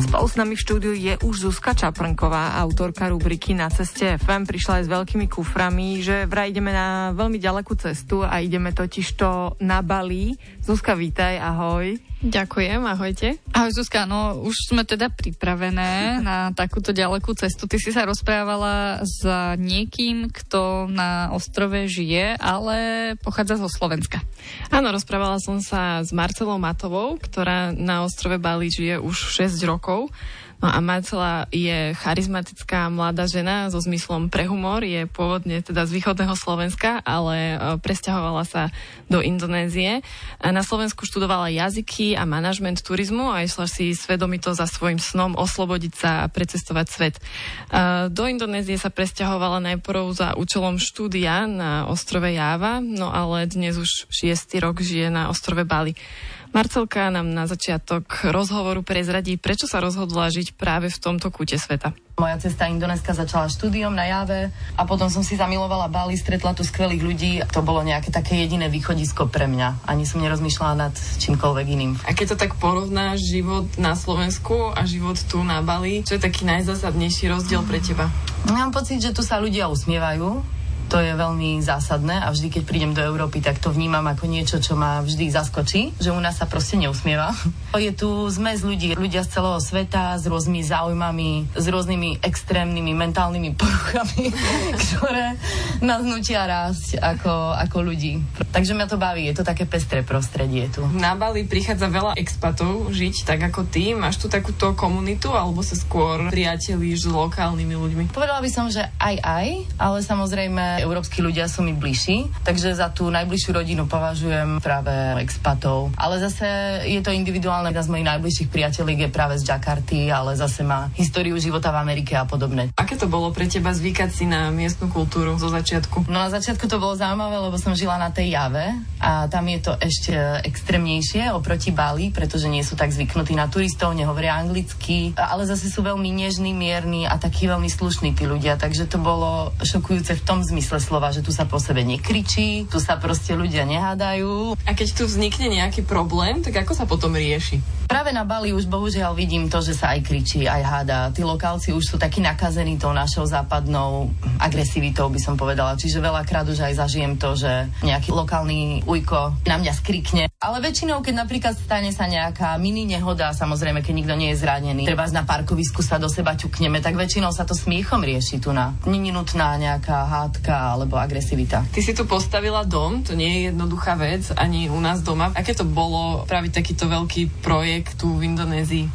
Spolu s nami v štúdiu je už Zuzka Čaprnková, autorka rubriky Na ceste FM. Prišla aj s veľkými kuframi, že vraj ideme na veľmi ďalekú cestu a ideme totiž to na Bali. Zuzka, vítaj, ahoj. Ďakujem, ahojte. Ahoj Zuzka, no už sme teda pripravené na takúto ďalekú cestu. Ty si sa rozprávala s niekým, kto na ostrove žije, ale pochádza zo Slovenska. Áno, rozprávala som sa s Marcelou Matovou, ktorá na ostrove Bali žije už 6 rokov. No a Marcela je charizmatická mladá žena so zmyslom pre humor, je pôvodne teda z východného Slovenska, ale e, presťahovala sa do Indonézie. Na Slovensku študovala jazyky a manažment turizmu a išla si svedomito za svojim snom oslobodiť sa a precestovať svet. E, do Indonézie sa presťahovala najprv za účelom štúdia na ostrove Java, no ale dnes už šiestý rok žije na ostrove Bali. Marcelka nám na začiatok rozhovoru prezradí, prečo sa rozhodla žiť práve v tomto kúte sveta. Moja cesta Indoneska začala štúdiom na Jave a potom som si zamilovala Bali, stretla tu skvelých ľudí. To bolo nejaké také jediné východisko pre mňa. Ani som nerozmýšľala nad čímkoľvek iným. A keď to tak porovnáš život na Slovensku a život tu na Bali, čo je taký najzásadnejší rozdiel pre teba? Mám pocit, že tu sa ľudia usmievajú, to je veľmi zásadné a vždy, keď prídem do Európy, tak to vnímam ako niečo, čo ma vždy zaskočí, že u nás sa proste neusmieva. Je tu zmes ľudí, ľudia z celého sveta s rôznymi záujmami, s rôznymi extrémnymi mentálnymi poruchami, ktoré nás nutia rásť ako, ako ľudí. Takže mňa to baví, je to také pestré prostredie tu. Na Bali prichádza veľa expatov žiť tak ako ty. Máš tu takúto komunitu alebo sa skôr priatelíš s lokálnymi ľuďmi? Povedala by som, že aj aj, ale samozrejme európsky ľudia sú mi bližší, takže za tú najbližšiu rodinu považujem práve expatov. Ale zase je to individuálne. Jedna z mojich najbližších priateľiek je práve z Jakarty, ale zase má históriu života v Amerike a podobne. Aké to bolo pre teba zvykať si na miestnu kultúru zo začiatku? No na začiatku to bolo zaujímavé, lebo som žila na tej jave a tam je to ešte extrémnejšie oproti Bali, pretože nie sú tak zvyknutí na turistov, nehovoria anglicky, ale zase sú veľmi nežní, mierni a takí veľmi slušní tí ľudia, takže to bolo šokujúce v tom zmysle, zmysle slova, že tu sa po sebe nekričí, tu sa proste ľudia nehádajú. A keď tu vznikne nejaký problém, tak ako sa potom rieši? Práve na Bali už bohužiaľ vidím to, že sa aj kričí, aj háda. Tí lokálci už sú takí nakazení tou našou západnou agresivitou, by som povedala. Čiže veľakrát už aj zažijem to, že nejaký lokálny ujko na mňa skrikne. Ale väčšinou, keď napríklad stane sa nejaká mini nehoda, samozrejme, keď nikto nie je zranený, treba na parkovisku sa do seba ťukneme, tak väčšinou sa to smiechom rieši tu na. Není nutná nejaká hádka alebo agresivita. Ty si tu postavila dom, to nie je jednoduchá vec, ani u nás doma. Aké to bolo práve takýto veľký projekt tu v Indonézii?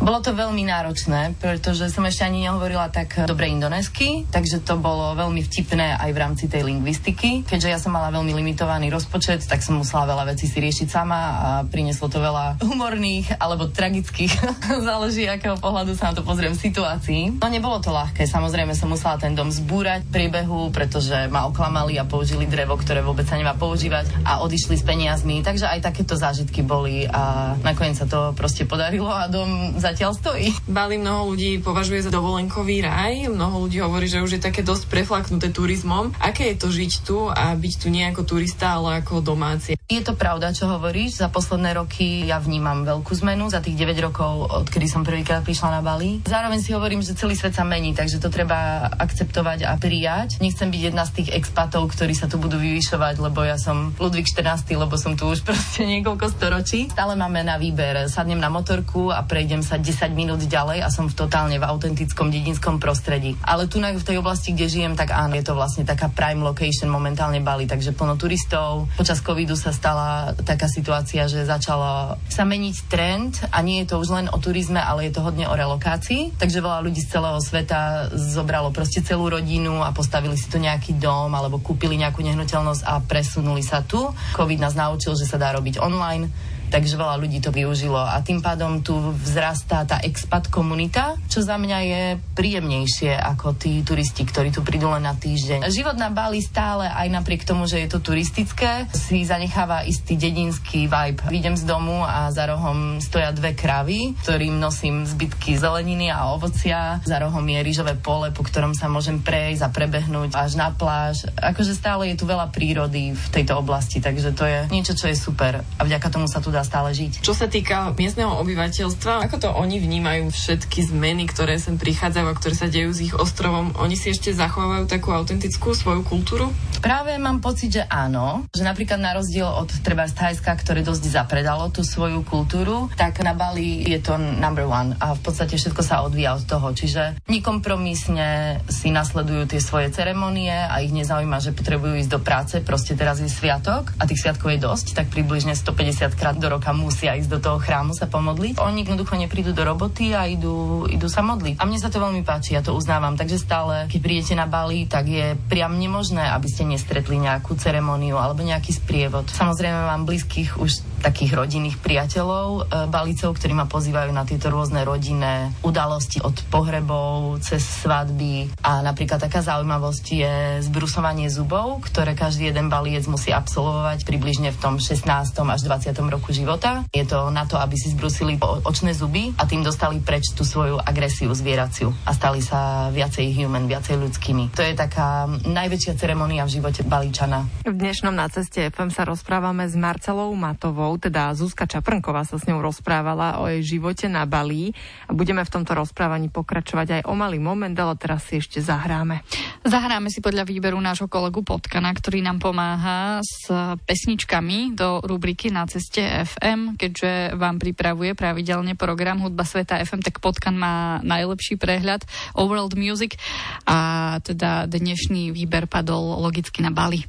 Bolo to veľmi náročné, pretože som ešte ani nehovorila tak dobre indonésky, takže to bolo veľmi vtipné aj v rámci tej lingvistiky. Keďže ja som mala veľmi limitovaný rozpočet, tak som musela veľa vecí si riešiť sama a prinieslo to veľa humorných alebo tragických, záleží akého pohľadu sa na to pozriem situácií. No nebolo to ľahké, samozrejme som musela ten dom zbúrať v priebehu, pretože že ma oklamali a použili drevo, ktoré vôbec sa nemá používať a odišli s peniazmi. Takže aj takéto zážitky boli a nakoniec sa to proste podarilo a dom zatiaľ stojí. Bali mnoho ľudí považuje za dovolenkový raj, mnoho ľudí hovorí, že už je také dosť preflaknuté turizmom. Aké je to žiť tu a byť tu nie ako turista, ale ako domáci? Je to pravda, čo hovoríš. Za posledné roky ja vnímam veľkú zmenu, za tých 9 rokov, odkedy som prvýkrát prišla na Bali. Zároveň si hovorím, že celý svet sa mení, takže to treba akceptovať a prijať. Nechcem byť jedna z tých expatov, ktorí sa tu budú vyvyšovať, lebo ja som Ludvík 14, lebo som tu už proste niekoľko storočí. Stále máme na výber. Sadnem na motorku a prejdem sa 10 minút ďalej a som v totálne v autentickom dedinskom prostredí. Ale tu v tej oblasti, kde žijem, tak áno, je to vlastne taká prime location momentálne Bali, takže plno turistov. Počas covidu sa stala taká situácia, že začalo sa meniť trend a nie je to už len o turizme, ale je to hodne o relokácii. Takže veľa ľudí z celého sveta zobralo proste celú rodinu a postavili si tu nejaký nejaký dom alebo kúpili nejakú nehnuteľnosť a presunuli sa tu. Covid nás naučil, že sa dá robiť online takže veľa ľudí to využilo a tým pádom tu vzrastá tá expat komunita, čo za mňa je príjemnejšie ako tí turisti, ktorí tu prídu len na týždeň. Život na Bali stále, aj napriek tomu, že je to turistické, si zanecháva istý dedinský vibe. Vidím z domu a za rohom stoja dve kravy, ktorým nosím zbytky zeleniny a ovocia. Za rohom je rýžové pole, po ktorom sa môžem prejsť a prebehnúť až na pláž. Akože stále je tu veľa prírody v tejto oblasti, takže to je niečo, čo je super a vďaka tomu sa tu dá stále žiť. Čo sa týka miestneho obyvateľstva, ako to oni vnímajú všetky zmeny, ktoré sem prichádzajú a ktoré sa dejú s ich ostrovom? Oni si ešte zachovávajú takú autentickú svoju kultúru? Práve mám pocit, že áno. Že napríklad na rozdiel od treba z Thajska, ktoré dosť zapredalo tú svoju kultúru, tak na Bali je to number one a v podstate všetko sa odvíja od toho. Čiže nekompromisne si nasledujú tie svoje ceremonie a ich nezaujíma, že potrebujú ísť do práce, proste teraz je sviatok a tých sviatkov je dosť, tak približne 150 krát do roka musia ísť do toho chrámu sa pomodliť. Oni jednoducho neprídu do roboty a idú, idú sa modliť. A mne sa to veľmi páči, ja to uznávam. Takže stále, keď prídete na Bali, tak je priam nemožné, aby ste nestretli nejakú ceremoniu alebo nejaký sprievod. Samozrejme mám blízkych už takých rodinných priateľov, e, balicov, ktorí ma pozývajú na tieto rôzne rodinné udalosti od pohrebov cez svadby a napríklad taká zaujímavosť je zbrusovanie zubov, ktoré každý jeden baliec musí absolvovať približne v tom 16. až 20. roku života. Je to na to, aby si zbrusili očné zuby a tým dostali preč tú svoju agresiu zvieraciu a stali sa viacej human, viacej ľudskými. To je taká najväčšia ceremonia v živote Balíčana. V dnešnom na ceste FM sa rozprávame s Marcelou Matovou, teda Zuzka Čaprnková sa s ňou rozprávala o jej živote na Balí a budeme v tomto rozprávaní pokračovať aj o malý moment, ale teraz si ešte zahráme. Zahráme si podľa výberu nášho kolegu Potkana, ktorý nám pomáha s pesničkami do rubriky Na ceste FM, keďže vám pripravuje pravidelne program Hudba Sveta FM, tak Potkan má najlepší prehľad o world music a teda dnešný výber padol logicky na Bali.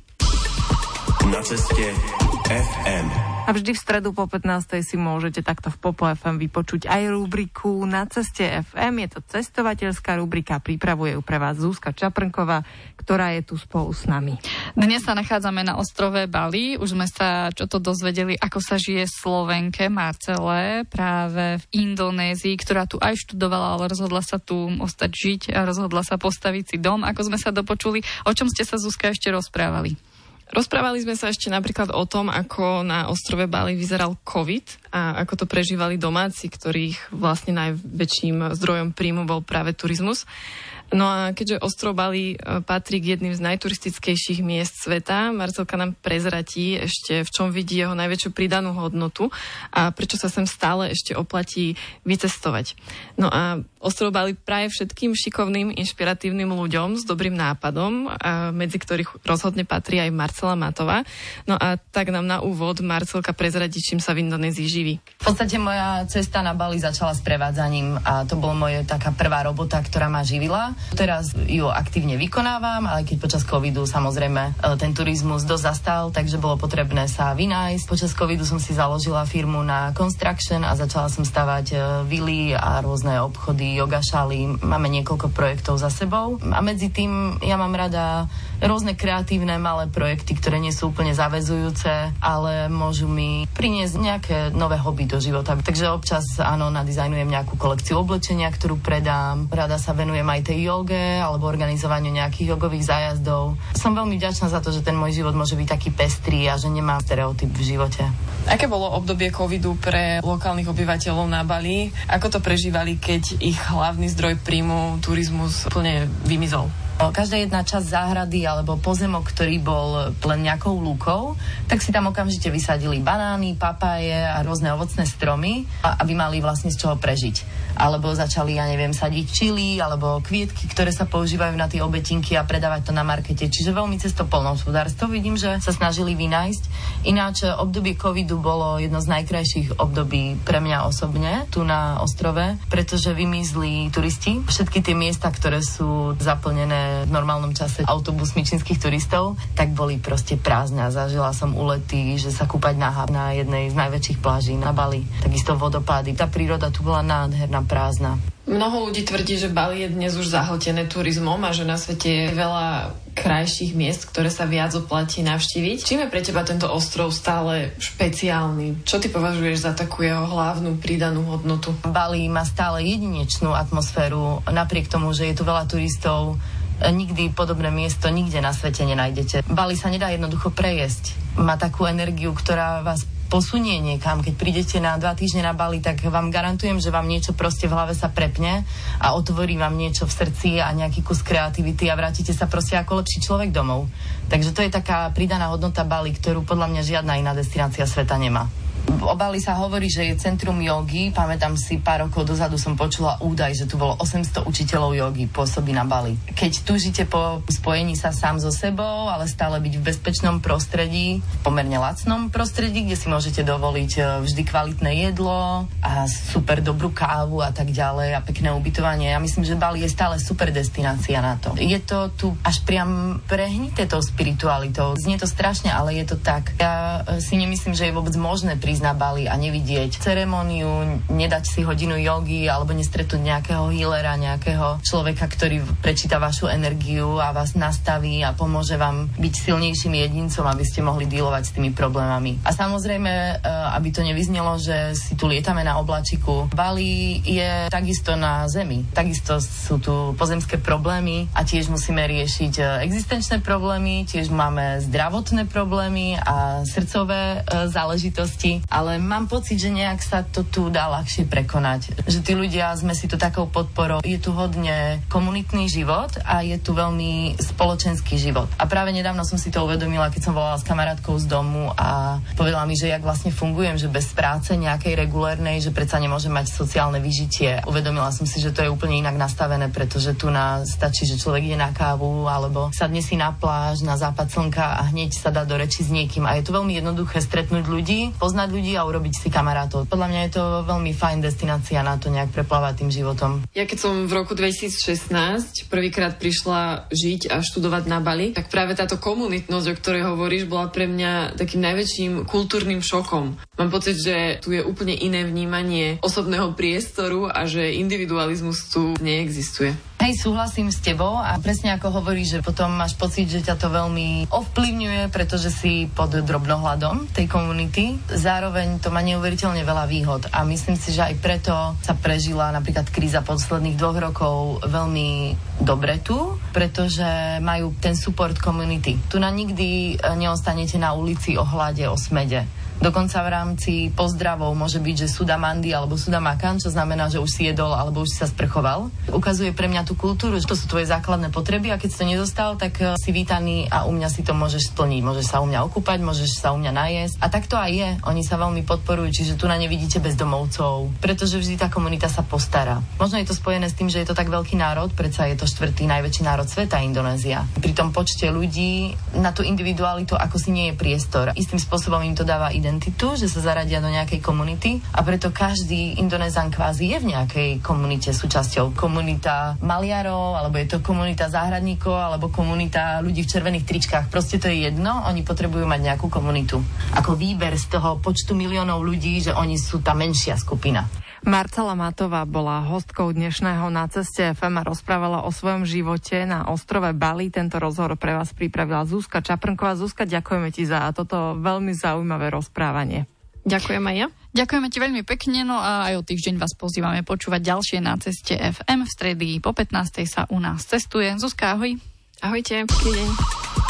Na ceste FM. A vždy v stredu po 15. si môžete takto v Popo FM vypočuť aj rubriku Na ceste FM. Je to cestovateľská rubrika, pripravuje ju pre vás Zúska Čaprnková, ktorá je tu spolu s nami. Dnes sa nachádzame na ostrove Bali. Už sme sa čo to dozvedeli, ako sa žije Slovenke Marcele práve v Indonézii, ktorá tu aj študovala, ale rozhodla sa tu ostať žiť a rozhodla sa postaviť si dom. Ako sme sa dopočuli, o čom ste sa Zuzka ešte rozprávali? Rozprávali sme sa ešte napríklad o tom, ako na ostrove Bali vyzeral COVID a ako to prežívali domáci, ktorých vlastne najväčším zdrojom príjmu bol práve turizmus. No a keďže ostrov Bali e, patrí k jedným z najturistickejších miest sveta, Marcelka nám prezratí ešte, v čom vidí jeho najväčšiu pridanú hodnotu a prečo sa sem stále ešte oplatí vycestovať. No a ostrov Bali praje všetkým šikovným, inšpiratívnym ľuďom s dobrým nápadom, medzi ktorých rozhodne patrí aj Marcela Matová. No a tak nám na úvod Marcelka prezradí, čím sa v Indonézii živí. V podstate moja cesta na Bali začala s prevádzaním a to bol moje taká prvá robota, ktorá ma živila. Teraz ju aktívne vykonávam, ale keď počas covidu samozrejme e, ten turizmus dosť zastal, takže bolo potrebné sa vynájsť. Počas covidu som si založila firmu na construction a začala som stavať e, vily a rôzne obchody, yoga šaly. Máme niekoľko projektov za sebou a medzi tým ja mám rada rôzne kreatívne malé projekty, ktoré nie sú úplne zavezujúce, ale môžu mi priniesť nejaké nové hobby do života. Takže občas áno, nadizajnujem nejakú kolekciu oblečenia, ktorú predám. Rada sa venujem aj tej joge alebo organizovaniu nejakých jogových zájazdov. Som veľmi vďačná za to, že ten môj život môže byť taký pestrý a že nemám stereotyp v živote. Aké bolo obdobie covidu pre lokálnych obyvateľov na Bali? Ako to prežívali, keď ich hlavný zdroj príjmu turizmus úplne vymizol? Každá jedna časť záhrady alebo pozemok, ktorý bol len nejakou lúkou, tak si tam okamžite vysadili banány, papáje a rôzne ovocné stromy, aby mali vlastne z čoho prežiť. Alebo začali, ja neviem, sadiť čili alebo kvietky, ktoré sa používajú na tie obetinky a predávať to na markete. Čiže veľmi cesto polnohospodárstvo vidím, že sa snažili vynájsť. Ináč obdobie covidu bolo jedno z najkrajších období pre mňa osobne tu na ostrove, pretože vymizli turisti. Všetky tie miesta, ktoré sú zaplnené v normálnom čase autobusmi čínskych turistov, tak boli proste prázdne. Zažila som ulety, že sa kúpať na, na jednej z najväčších pláží na Bali. Takisto vodopády. Tá príroda tu bola nádherná, prázdna. Mnoho ľudí tvrdí, že Bali je dnes už zahltené turizmom a že na svete je veľa krajších miest, ktoré sa viac oplatí navštíviť. Čím je pre teba tento ostrov stále špeciálny? Čo ty považuješ za takú jeho hlavnú pridanú hodnotu? Bali má stále jedinečnú atmosféru, napriek tomu, že je tu veľa turistov, nikdy podobné miesto nikde na svete nenájdete. Bali sa nedá jednoducho prejesť. Má takú energiu, ktorá vás posunie niekam. Keď prídete na dva týždne na Bali, tak vám garantujem, že vám niečo proste v hlave sa prepne a otvorí vám niečo v srdci a nejaký kus kreativity a vrátite sa proste ako lepší človek domov. Takže to je taká pridaná hodnota Bali, ktorú podľa mňa žiadna iná destinácia sveta nemá. V obali sa hovorí, že je centrum jogy. Pamätám si, pár rokov dozadu som počula údaj, že tu bolo 800 učiteľov jogy pôsobí na Bali. Keď túžite po spojení sa sám so sebou, ale stále byť v bezpečnom prostredí, pomerne lacnom prostredí, kde si môžete dovoliť e, vždy kvalitné jedlo a super dobrú kávu a tak ďalej a pekné ubytovanie. Ja myslím, že Bali je stále super destinácia na to. Je to tu až priam prehnité tou spiritualitou. Znie to strašne, ale je to tak. Ja e, si nemyslím, že je vôbec možné pri prísť na Bali a nevidieť ceremóniu, nedať si hodinu jogy alebo nestretnúť nejakého healera, nejakého človeka, ktorý prečíta vašu energiu a vás nastaví a pomôže vám byť silnejším jedincom, aby ste mohli dealovať s tými problémami. A samozrejme, e, aby to nevyznelo, že si tu lietame na oblačiku. Bali je takisto na Zemi. Takisto sú tu pozemské problémy a tiež musíme riešiť e, existenčné problémy, tiež máme zdravotné problémy a srdcové e, ale mám pocit, že nejak sa to tu dá ľahšie prekonať. Že tí ľudia sme si tu takou podporou. Je tu hodne komunitný život a je tu veľmi spoločenský život. A práve nedávno som si to uvedomila, keď som volala s kamarátkou z domu a povedala mi, že jak vlastne fungujem, že bez práce nejakej regulérnej, že predsa nemôžem mať sociálne vyžitie. Uvedomila som si, že to je úplne inak nastavené, pretože tu na stačí, že človek ide na kávu alebo sadne si na pláž, na západ slnka a hneď sa dá do reči s niekým. A je to veľmi jednoduché stretnúť ľudí, poznať ľudí a urobiť si kamarátov. Podľa mňa je to veľmi fajn destinácia na to nejak preplávať tým životom. Ja keď som v roku 2016 prvýkrát prišla žiť a študovať na Bali, tak práve táto komunitnosť, o ktorej hovoríš, bola pre mňa takým najväčším kultúrnym šokom. Mám pocit, že tu je úplne iné vnímanie osobného priestoru a že individualizmus tu neexistuje. Hej, súhlasím s tebou a presne ako hovoríš, že potom máš pocit, že ťa to veľmi ovplyvňuje, pretože si pod drobnohľadom tej komunity. Zároveň to má neuveriteľne veľa výhod a myslím si, že aj preto sa prežila napríklad kríza posledných dvoch rokov veľmi dobre tu, pretože majú ten support community. Tu na nikdy neostanete na ulici o hlade, o smede Dokonca v rámci pozdravov môže byť, že suda mandy alebo suda makan, čo znamená, že už si jedol alebo už si sa sprchoval. Ukazuje pre mňa tú kultúru, že to sú tvoje základné potreby a keď si to nezostal, tak eh, si vítaný a u mňa si to môžeš splniť. Môžeš sa u mňa okúpať, môžeš sa u mňa najesť. A tak to aj je. Oni sa veľmi podporujú, čiže tu na ne vidíte bezdomovcov, pretože vždy tá komunita sa postará. Možno je to spojené s tým, že je to tak veľký národ, predsa je to štvrtý najväčší národ sveta Indonézia. Pri tom počte ľudí na tú individualitu ako si nie je priestor. Istým spôsobom im to dáva identitu identitu, že sa zaradia do nejakej komunity a preto každý Indonézan kvázi je v nejakej komunite súčasťou. Komunita maliarov, alebo je to komunita záhradníkov, alebo komunita ľudí v červených tričkách. Proste to je jedno, oni potrebujú mať nejakú komunitu. Ako výber z toho počtu miliónov ľudí, že oni sú tá menšia skupina. Marcela Matová bola hostkou dnešného Na ceste FM a rozprávala o svojom živote na ostrove Bali. Tento rozhovor pre vás pripravila Zuzka Čaprnková. Zuzka, ďakujeme ti za toto veľmi zaujímavé rozprávanie. Ďakujem aj ja. Ďakujeme ti veľmi pekne, no a aj o týždeň vás pozývame počúvať ďalšie na ceste FM. V stredy po 15. sa u nás cestuje. Zuzka, ahoj. Ahojte, pekný deň.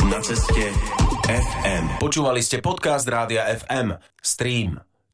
Na ceste FM. Počúvali ste podcast Rádia FM. Stream.